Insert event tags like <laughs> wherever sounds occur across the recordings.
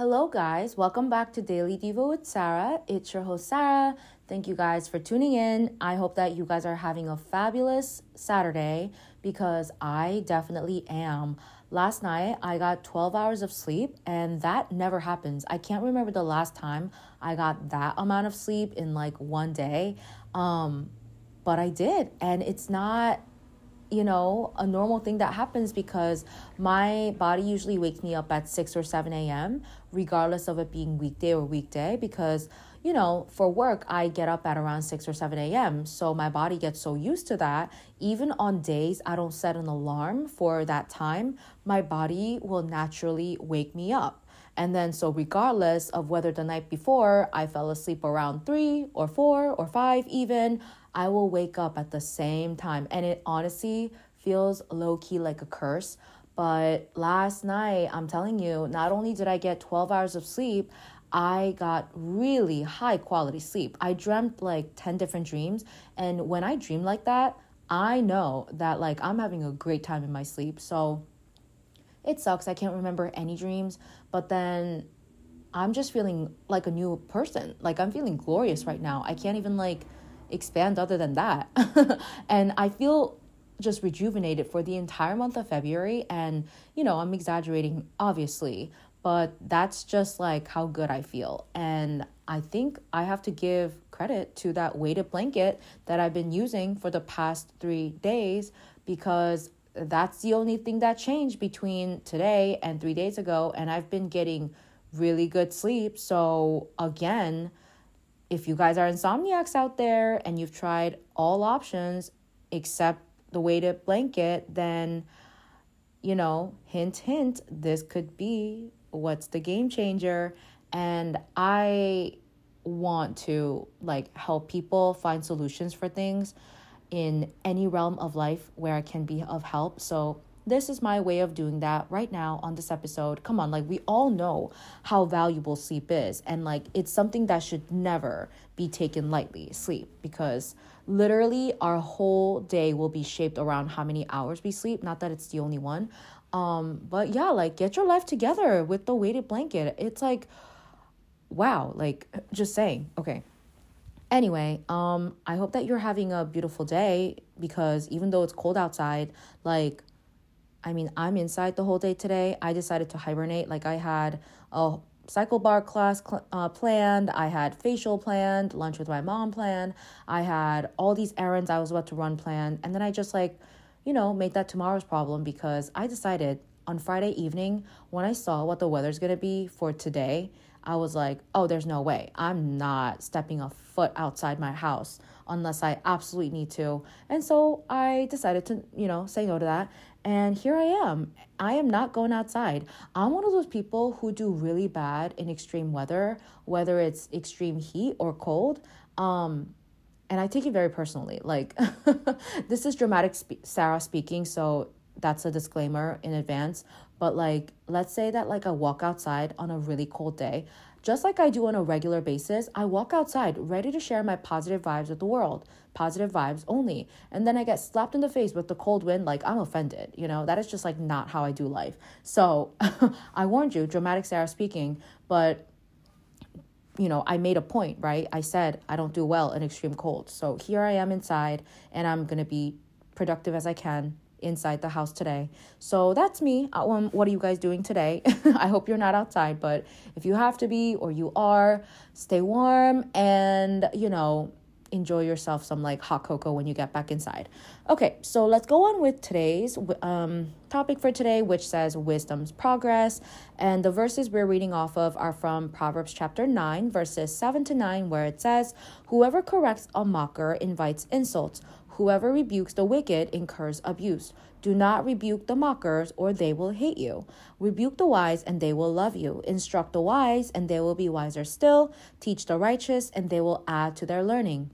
Hello, guys. Welcome back to Daily Devo with Sarah. It's your host, Sarah. Thank you guys for tuning in. I hope that you guys are having a fabulous Saturday because I definitely am. Last night, I got 12 hours of sleep, and that never happens. I can't remember the last time I got that amount of sleep in like one day. Um, but I did, and it's not you know, a normal thing that happens because my body usually wakes me up at 6 or 7 a.m., regardless of it being weekday or weekday, because, you know, for work, I get up at around 6 or 7 a.m. So my body gets so used to that. Even on days I don't set an alarm for that time, my body will naturally wake me up. And then, so regardless of whether the night before I fell asleep around three or four or five, even, I will wake up at the same time. And it honestly feels low key like a curse. But last night, I'm telling you, not only did I get 12 hours of sleep, I got really high quality sleep. I dreamt like 10 different dreams. And when I dream like that, I know that like I'm having a great time in my sleep. So it sucks. I can't remember any dreams, but then I'm just feeling like a new person. Like I'm feeling glorious right now. I can't even like expand other than that. <laughs> and I feel just rejuvenated for the entire month of February. And, you know, I'm exaggerating, obviously, but that's just like how good I feel. And I think I have to give credit to that weighted blanket that I've been using for the past three days because that's the only thing that changed between today and three days ago. And I've been getting really good sleep. So, again, if you guys are insomniacs out there and you've tried all options except the weighted blanket, then, you know, hint, hint, this could be what's the game changer. And I want to like help people find solutions for things in any realm of life where I can be of help. So this is my way of doing that right now on this episode. Come on, like we all know how valuable sleep is, and like it's something that should never be taken lightly sleep because literally our whole day will be shaped around how many hours we sleep. Not that it's the only one. Um, but yeah, like get your life together with the weighted blanket. It's like, wow, like just saying, okay. Anyway, um, I hope that you're having a beautiful day because even though it's cold outside, like I mean, I'm inside the whole day today. I decided to hibernate. Like, I had a cycle bar class uh, planned, I had facial planned, lunch with my mom planned, I had all these errands I was about to run planned. And then I just, like, you know, made that tomorrow's problem because I decided on Friday evening when I saw what the weather's gonna be for today. I was like, oh, there's no way. I'm not stepping a foot outside my house unless I absolutely need to. And so I decided to, you know, say no to that. And here I am. I am not going outside. I'm one of those people who do really bad in extreme weather, whether it's extreme heat or cold. Um, and I take it very personally. Like, <laughs> this is dramatic spe- Sarah speaking, so that's a disclaimer in advance. But like, let's say that like I walk outside on a really cold day. Just like I do on a regular basis, I walk outside ready to share my positive vibes with the world, positive vibes only. And then I get slapped in the face with the cold wind, like I'm offended. You know, that is just like not how I do life. So <laughs> I warned you, dramatic Sarah speaking, but you know, I made a point, right? I said I don't do well in extreme cold. So here I am inside and I'm going to be productive as I can inside the house today. So that's me. Um, what are you guys doing today? <laughs> I hope you're not outside, but if you have to be or you are, stay warm and, you know, enjoy yourself some like hot cocoa when you get back inside. Okay, so let's go on with today's um, topic for today, which says wisdom's progress. And the verses we're reading off of are from Proverbs chapter 9, verses 7 to 9, where it says, Whoever corrects a mocker invites insults Whoever rebukes the wicked incurs abuse. Do not rebuke the mockers, or they will hate you. Rebuke the wise, and they will love you. Instruct the wise, and they will be wiser still. Teach the righteous, and they will add to their learning.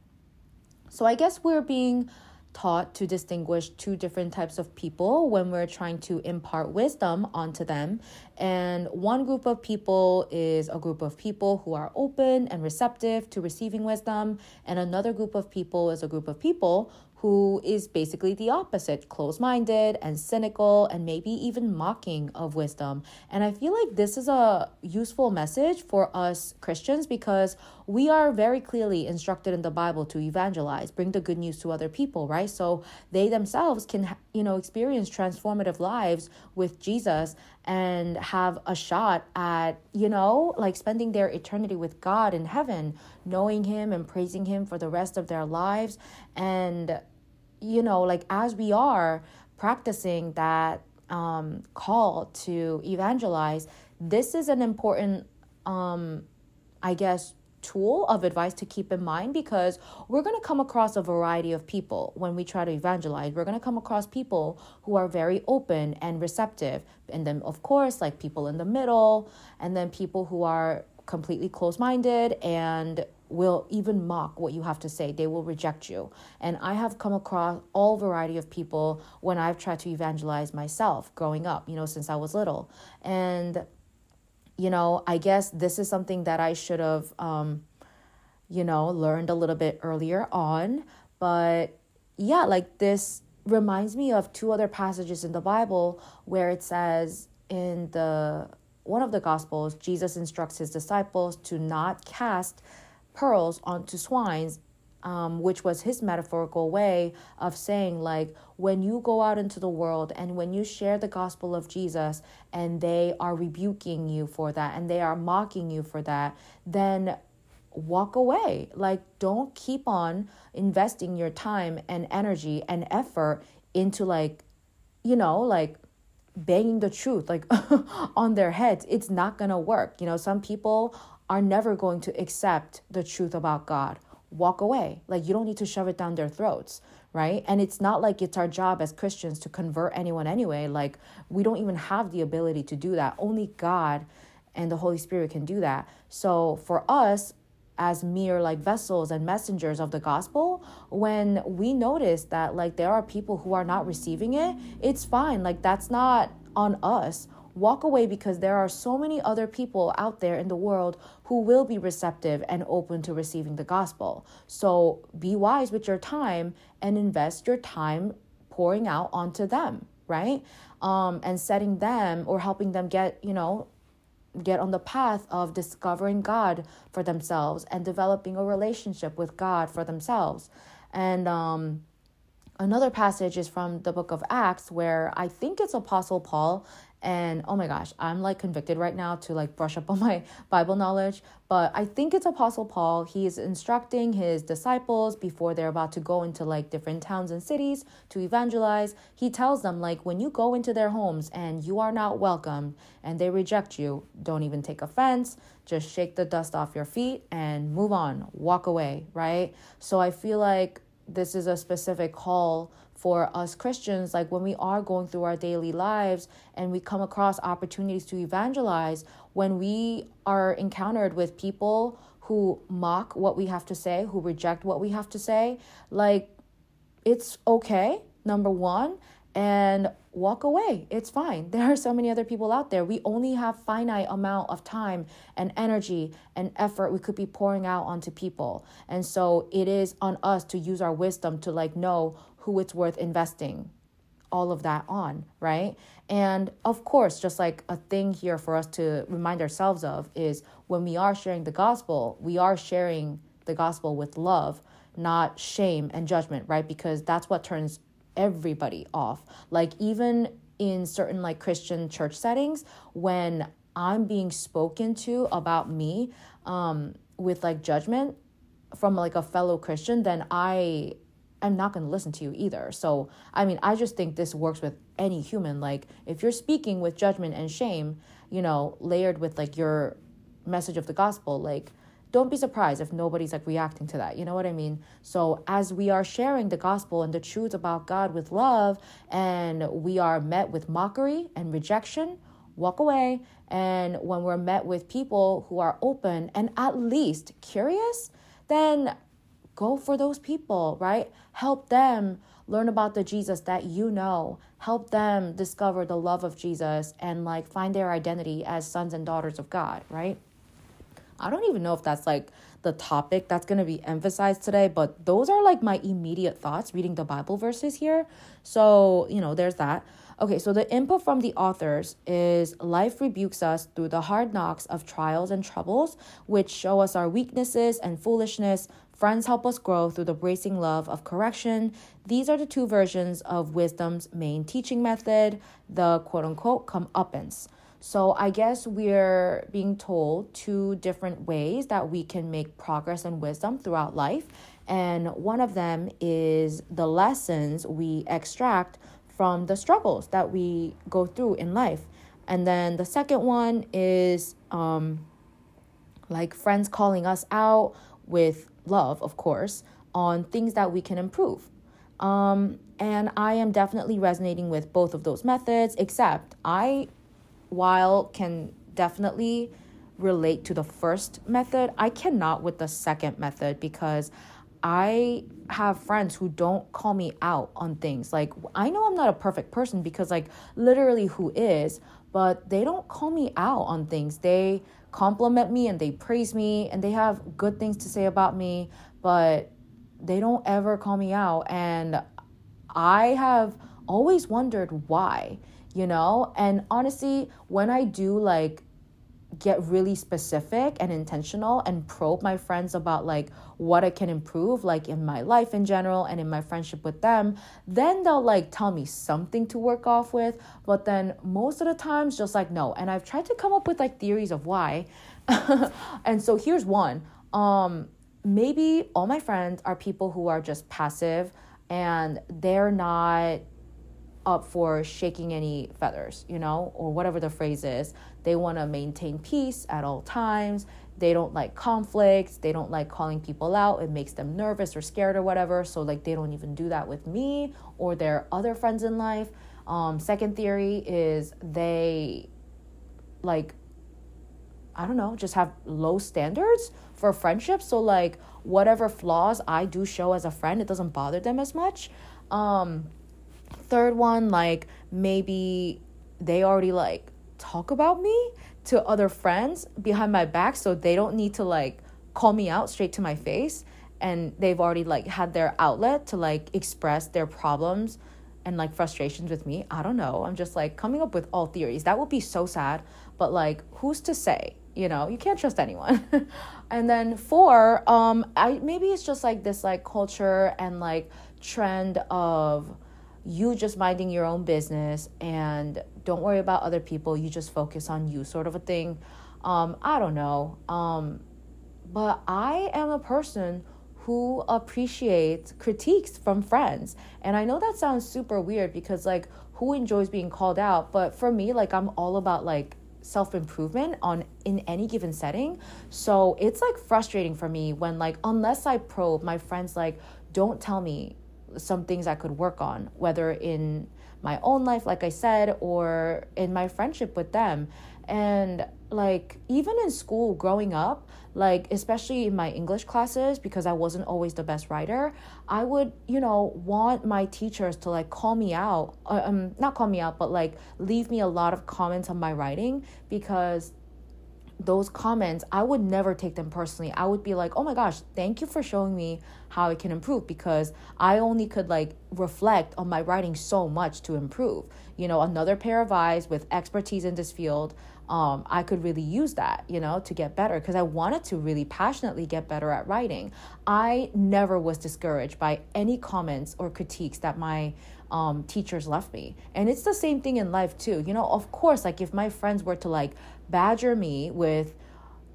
So I guess we're being taught to distinguish two different types of people when we're trying to impart wisdom onto them. And one group of people is a group of people who are open and receptive to receiving wisdom, and another group of people is a group of people who is basically the opposite closed minded and cynical and maybe even mocking of wisdom. And I feel like this is a useful message for us Christians because we are very clearly instructed in the Bible to evangelize, bring the good news to other people, right? So they themselves can, you know, experience transformative lives with Jesus and have a shot at, you know, like spending their eternity with God in heaven, knowing Him and praising Him for the rest of their lives. And you know, like as we are practicing that um, call to evangelize, this is an important, um, I guess, tool of advice to keep in mind because we're going to come across a variety of people when we try to evangelize. We're going to come across people who are very open and receptive. And then, of course, like people in the middle, and then people who are completely closed minded and will even mock what you have to say they will reject you and i have come across all variety of people when i've tried to evangelize myself growing up you know since i was little and you know i guess this is something that i should have um you know learned a little bit earlier on. But yeah like this reminds me of two other passages in the bible where it says in the one of the gospels jesus instructs his disciples to not cast pearls onto swines um, which was his metaphorical way of saying, like, when you go out into the world and when you share the gospel of Jesus and they are rebuking you for that and they are mocking you for that, then walk away. Like, don't keep on investing your time and energy and effort into, like, you know, like, banging the truth like <laughs> on their heads it's not going to work you know some people are never going to accept the truth about God. Walk away. Like you don't need to shove it down their throats, right? And it's not like it's our job as Christians to convert anyone anyway. Like we don't even have the ability to do that. Only God and the Holy Spirit can do that. So for us, as mere like vessels and messengers of the gospel when we notice that like there are people who are not receiving it it's fine like that's not on us Walk away because there are so many other people out there in the world who will be receptive and open to receiving the gospel. So be wise with your time and invest your time pouring out onto them, right? Um, and setting them or helping them get, you know, get on the path of discovering God for themselves and developing a relationship with God for themselves. And um, another passage is from the book of Acts, where I think it's Apostle Paul and oh my gosh i'm like convicted right now to like brush up on <laughs> my bible knowledge. But i think it's apostle paul. He is instructing his disciples before they're about to go into like different towns and cities to evangelize. He tells them like when you go into their homes and you are not welcome and they reject you don't even take offense. Just shake the dust off your feet and move on. Walk away right? So i feel like this is a specific call for us Christians, like when we are going through our daily lives and we come across opportunities to evangelize, when we are encountered with people who mock what we have to say, who reject what we have to say, like it's okay, number one, and walk away. It's fine. <laughs> There are so many other people out there. We only have finite amount of time and energy and effort we could be pouring out onto people. And so it is on us to use our wisdom to like know who it's worth investing all of that on, right? And of course, just like a thing here for us to remind ourselves of is when we are sharing the gospel, we are sharing the gospel with love, not shame and judgment, right? Because that's what turns everybody off. Like, even in certain like Christian church settings, when I'm being spoken to about me um, with like judgment from like a fellow Christian, then I I'm not going to listen to you either. So, I mean, I just think this works with any human. Like, if you're speaking with judgment and shame, you know, layered with like your message of the gospel, like, don't be surprised if nobody's like reacting to that. You know what I mean? So, as we are sharing the gospel and the truth about God with love, and we are met with mockery and rejection, walk away. And when we're met with people who are open and at least curious, then go for those people, right? Help them learn about the Jesus that you know. Help them discover the love of Jesus and like find their identity as sons and daughters of God, right? I don't even know if that's like the topic that's going to be emphasized today, but those are like my immediate thoughts reading the Bible verses here. So, you know, there's that. Okay, so the input from the authors is life rebukes us through the hard knocks of trials and troubles, which show us our weaknesses and foolishness. Friends help us grow through the bracing love of correction. These are the two versions of wisdom's main teaching method, the quote unquote comeuppance. So I guess we're being told two different ways that we can make progress and wisdom throughout life. And one of them is the lessons we extract from the struggles that we go through in life. And then the second one is um, like friends calling us out with love, of course, on things that we can improve. Um, and I am definitely resonating with both of those methods, except I, while can definitely relate to the first method, I cannot with the second method because I have friends who don't call me out on things. Like, I know I'm not a perfect person because, like, literally, who is, but they don't call me out on things. They compliment me and they praise me and they have good things to say about me, but they don't ever call me out. And I have always wondered why, you know? And honestly, when I do like get really specific and intentional and probe my friends about like what I can improve like in my life in general and in my friendship with them then they'll like tell me something to work off with. But then most of the times just like no. And I've tried to come up with like theories of why. <laughs> And so here's one. Um maybe all my friends are people who are just passive and they're not up for shaking any feathers, you know, or whatever the phrase is. They want to maintain peace at all times. They don't like conflicts. They don't like calling people out. It makes them nervous or scared or whatever. So, like, they don't even do that with me or their other friends in life. Um, second theory is they, like, I don't know, just have low standards for friendships. So, like, whatever flaws I do show as a friend, it doesn't bother them as much. Um, third one like maybe they already like talk about me to other friends behind my back so they don't need to like call me out straight to my face. And they've already like had their outlet to like express their problems and like frustrations with me. I don't know. I'm just like coming up with all theories. That would be so sad. But like who's to say? You know you can't trust anyone. <laughs> And then four um i maybe it's just like this like culture and like trend of you just minding your own business and don't worry about other people. You just focus on you sort of a thing. Um, i don't know. Um, but i am a person who appreciates critiques from friends. And i know that sounds super weird because like who enjoys being called out? But for me like i'm all about like self improvement on in any given setting. So it's like frustrating for me when like unless i probe my friends like don't tell me some things I could work on, whether in my own life, like I said, or in my friendship with them. And like, even in school growing up, like, especially in my English classes, because I wasn't always the best writer, I would, you know, want my teachers to like call me out, uh, um, not call me out, but like leave me a lot of comments on my writing because those comments, I would never take them personally. I would be like, oh my gosh, thank you for showing me how I can improve because I only could like reflect on my writing so much to improve. You know, another pair of eyes with expertise in this field, um, I could really use that, you know, to get better because I wanted to really passionately get better at writing. I never was discouraged by any comments or critiques that my um, teachers left me. And it's the same thing in life too. You know, of course, like if my friends were to like badger me with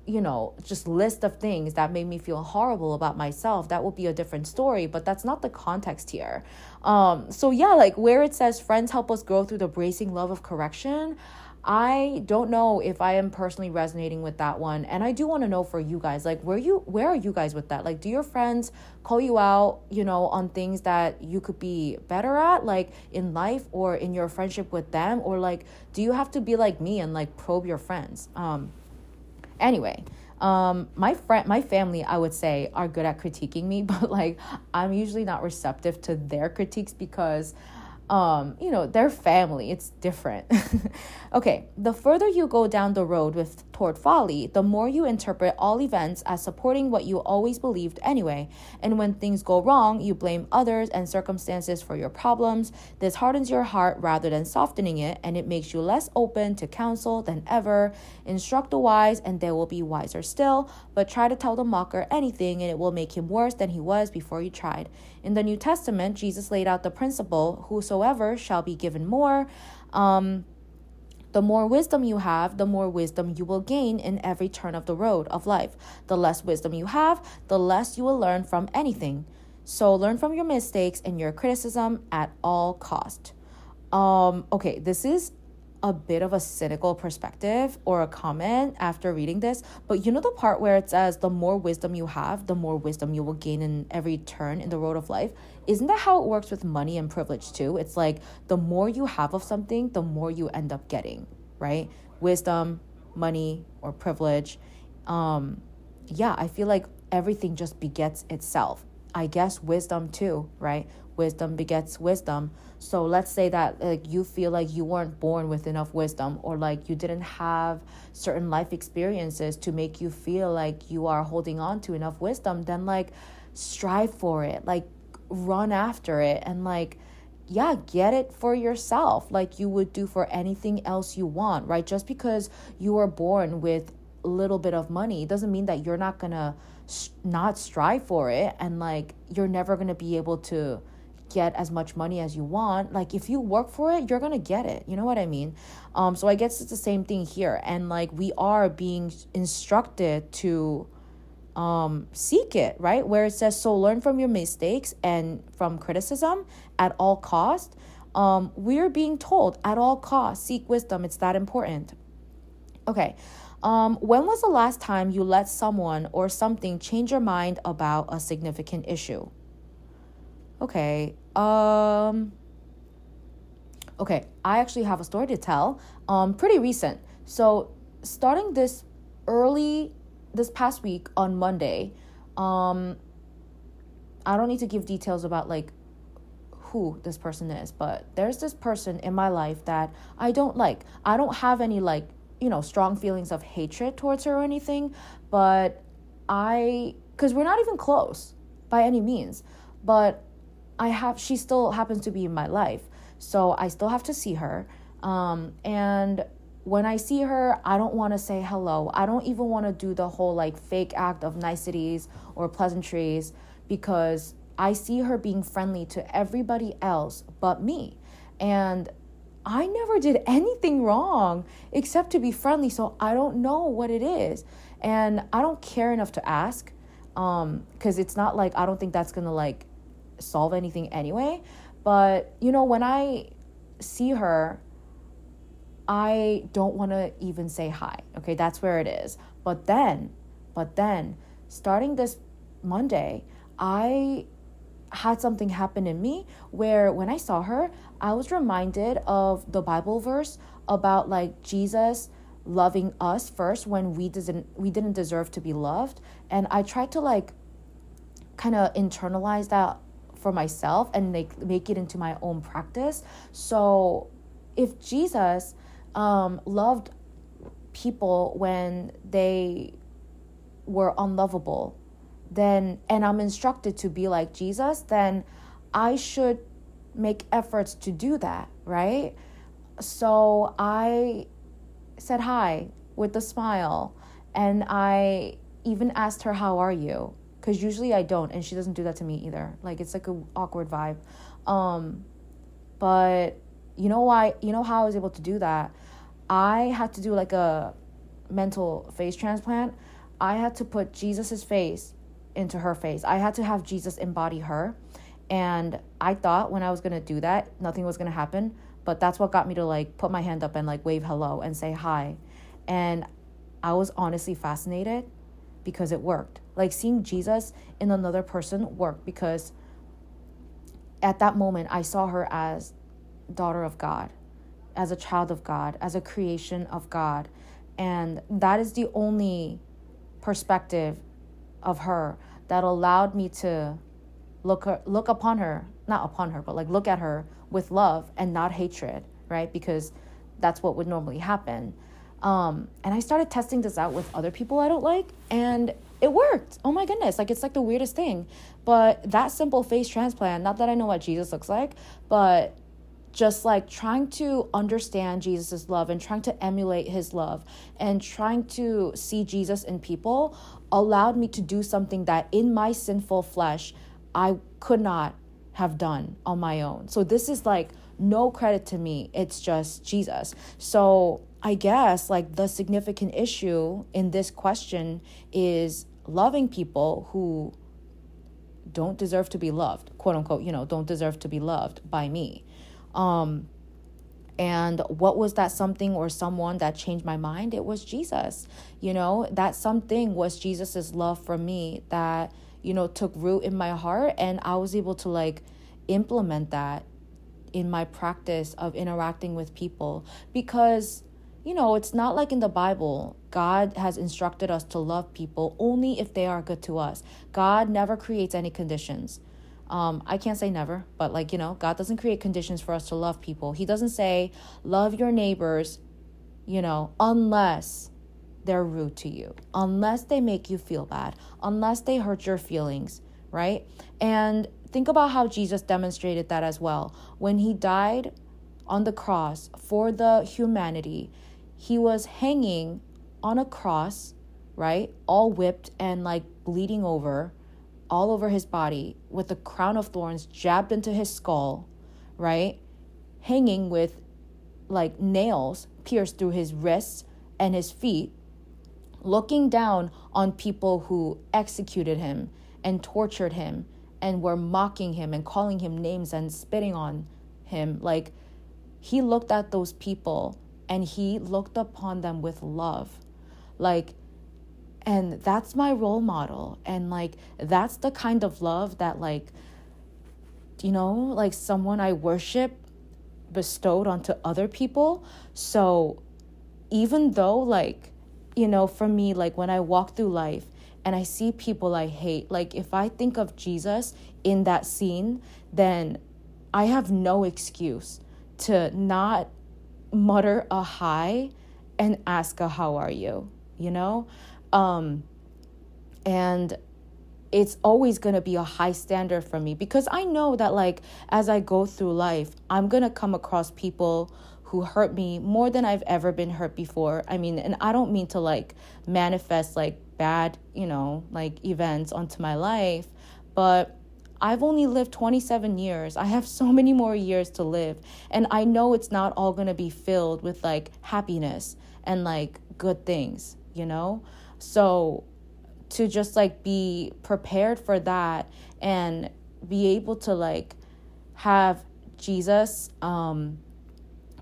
you know just list of things that made me feel horrible about myself that would be a different story but that's not the context here um so yeah like where it says friends help us grow through the bracing love of correction I don't know if I am personally resonating with that one. And I do want to know for you guys, like where you where are you guys with that? Like do your friends call you out, you know, on things that you could be better at like in life or in your friendship with them or like do you have to be like me and like probe your friends? Um anyway, um my friend my family I would say are good at critiquing me, <laughs> but like I'm usually not receptive to their critiques because um, you know, they're family. It's different. <laughs> okay, the further you go down the road with toward folly, the more you interpret all events as supporting what you always believed anyway. And when things go wrong, you blame others and circumstances for your problems. This hardens your heart rather than softening it, and it makes you less open to counsel than ever. Instruct the wise, and they will be wiser still. But try to tell the mocker anything, and it will make him worse than he was before you tried. In the New Testament, Jesus laid out the principle whosoever shall be given more. Um, the more wisdom you have, the more wisdom you will gain in every turn of the road of life. The less wisdom you have, the less you will learn from anything. So learn from your mistakes and your criticism at all cost. Um, okay, this is a bit of a cynical perspective or a comment after reading this, but you know the part where it says the more wisdom you have, the more wisdom you will gain in every turn in the road of life. Isn't that how it works with money and privilege too? It's like the more you have of something, the more you end up getting, right? Wisdom, money, or privilege. Um, yeah, I feel like everything just begets itself. I guess wisdom too, right? Wisdom begets wisdom. So let's say that like you feel like you weren't born with enough wisdom or like you didn't have certain life experiences to make you feel like you are holding on to enough wisdom, then like strive for it. Like run after it and like yeah, get it for yourself like you would do for anything else you want, right? Just because you were born with a little bit of money doesn't mean that you're not going to not strive for it and like you're never going to be able to get as much money as you want. Like if you work for it you're gonna get it. You know what i mean? Um so i guess it's the same thing here. And like we are being instructed to um seek it right where it says so learn from your mistakes and from criticism at all cost um we're being told at all costs seek wisdom it's that important okay um, when was the last time you let someone or something change your mind about a significant issue? Okay, um, okay, I actually have a story to tell. Um, pretty recent. So starting this early this past week on Monday, um, I don't need to give details about like who this person is, but there's this person in my life that I don't like. I don't have any like, you know, strong feelings of hatred towards her or anything, but I, because we're not even close by any means, but I have she still happens to be in my life. So I still have to see her. Um, and when I see her, I don't want to say hello. I don't even want to do the whole like fake act of niceties or pleasantries because I see her being friendly to everybody else but me. And I never did anything wrong except to be friendly, so I don't know what it is. And I don't care enough to ask um because it's not like I don't think that's going to like solve anything anyway. But, you know, when I see her, I don't want to even say hi. Okay, that's where it is. But then, but then, starting this Monday, I had something happen in me where when I saw her, I was reminded of the Bible verse about like Jesus loving us first when we didn't we didn't deserve to be loved and I tried to like kind of internalize that for myself and make make it into my own practice. So if Jesus um, loved people when they were unlovable, then and I'm instructed to be like Jesus, then I should make efforts to do that, right? So I said hi with a smile and I even asked her, How are you? because usually I don't, and she doesn't do that to me either. Like it's like a awkward vibe. Um, but you know why? You know how I was able to do that? I had to do like a mental face transplant. I had to put Jesus's face into her face. I had to have Jesus embody her. And I thought when I was going to do that, nothing was going to happen. But that's what got me to like put my hand up and like wave hello and say hi. And I was honestly fascinated because it worked. Like seeing Jesus in another person worked because at that moment I saw her as daughter of God, as a child of God, as a creation of God. And that is the only perspective of her that allowed me to look her, look upon her not upon her, but like look at her with love and not hatred, right? Because that's what would normally happen. Um, and I started testing this out with other people I don't like, and it worked. Oh my goodness. Like, it's like the weirdest thing. But that simple face transplant, not that I know what Jesus looks like, but just like trying to understand Jesus' love and trying to emulate his love and trying to see Jesus in people allowed me to do something that in my sinful flesh I could not have done on my own. So this is like no credit to me. It's just Jesus. So I guess like the significant issue in this question is loving people who don't deserve to be loved, quote unquote, you know, don't deserve to be loved by me. Um, and what was that something or someone that changed my mind? It was Jesus. You know, that something was Jesus's love for me that, you know, took root in my heart. And I was able to like implement that in my practice of interacting with people because you know, it's not like in the Bible, God has instructed us to love people only if they are good to us. God never creates any conditions. Um, I can't say never, but like, you know, God doesn't create conditions for us to love people. He doesn't say, love your neighbors, you know, unless they're rude to you, unless they make you feel bad, unless they hurt your feelings, right? And think about how Jesus demonstrated that as well. When he died on the cross for the humanity, he was hanging on a cross, right? All whipped and like bleeding over, all over his body, with the crown of thorns jabbed into his skull, right? Hanging with like nails pierced through his wrists and his feet, looking down on people who executed him and tortured him and were mocking him and calling him names and spitting on him. Like, he looked at those people and he looked upon them with love. Like, and that's my role model. And like, that's the kind of love that, like, you know, like someone I worship bestowed onto other people. So even though, like, you know, for me, like when I walk through life and I see people I hate, like if I think of Jesus in that scene, then I have no excuse to not mutter a hi and ask a how are you, you know? Um, and it's always going to be a high standard for me because I know that like as I go through life, I'm going to come across people who hurt me more than I've ever been hurt before. I mean, and I don't mean to like manifest like bad, you know, like events onto my life, but I've only lived 27 years. I have <laughs> so many more years to live. And I know it's not all going to be filled with like happiness and like good things, you know? So to just like be prepared for that and be able to like have Jesus um,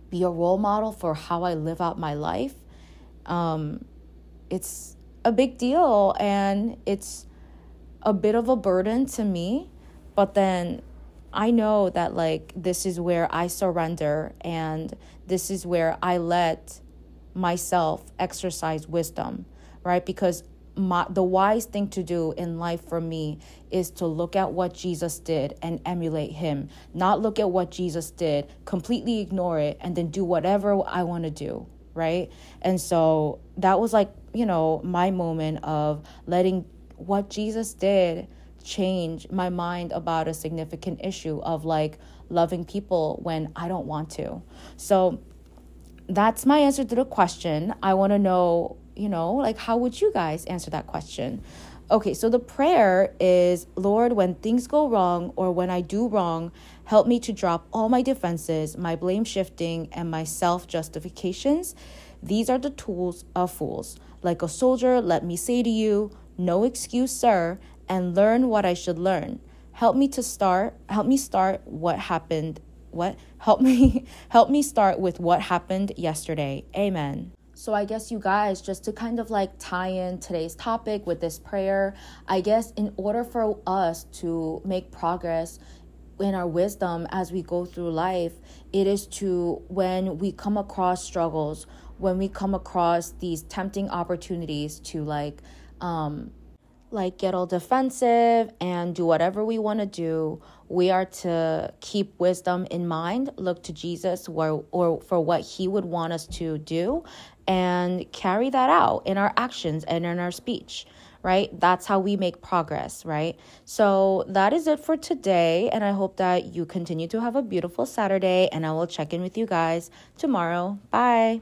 be a role model for how I live out my life, um, it's a big deal and it's a bit of a burden to me but then I know that like this is where I surrender and this is where I let myself exercise wisdom, right? Because my, the wise thing to do in life for me is to look at what Jesus did and emulate him, not look at what Jesus did, completely ignore it, and then do whatever I want to do, right? And so that was like, you know, my moment of letting what Jesus did change my mind about a significant issue of like loving people when I don't want to. So that's my answer to the question. I want to know, you know, like how would you guys answer that question? Okay, so the prayer is Lord, when things go wrong or when I do wrong, help me to drop all my defenses, my blame shifting, and my self justifications. These are the tools of fools. Like a soldier, let me say to you, no excuse, sir, and learn what I should learn. Help me to start, help me start what happened, what? Help me <laughs> help me start with what happened yesterday. Amen. So, I guess you guys, just to kind of like tie in today's topic with this prayer, I guess in order for us to make progress in our wisdom as we go through life, it is to when we come across struggles, when we come across these tempting opportunities to like um like get all defensive and do whatever we want to do, we are to keep wisdom in mind, look to Jesus or, or for what he would want us to do, and carry that out in our actions and in our speech right? That's how we make progress, right? So that is it for today. And I hope that you continue to have a beautiful Saturday. And I will check in with you guys tomorrow. Bye.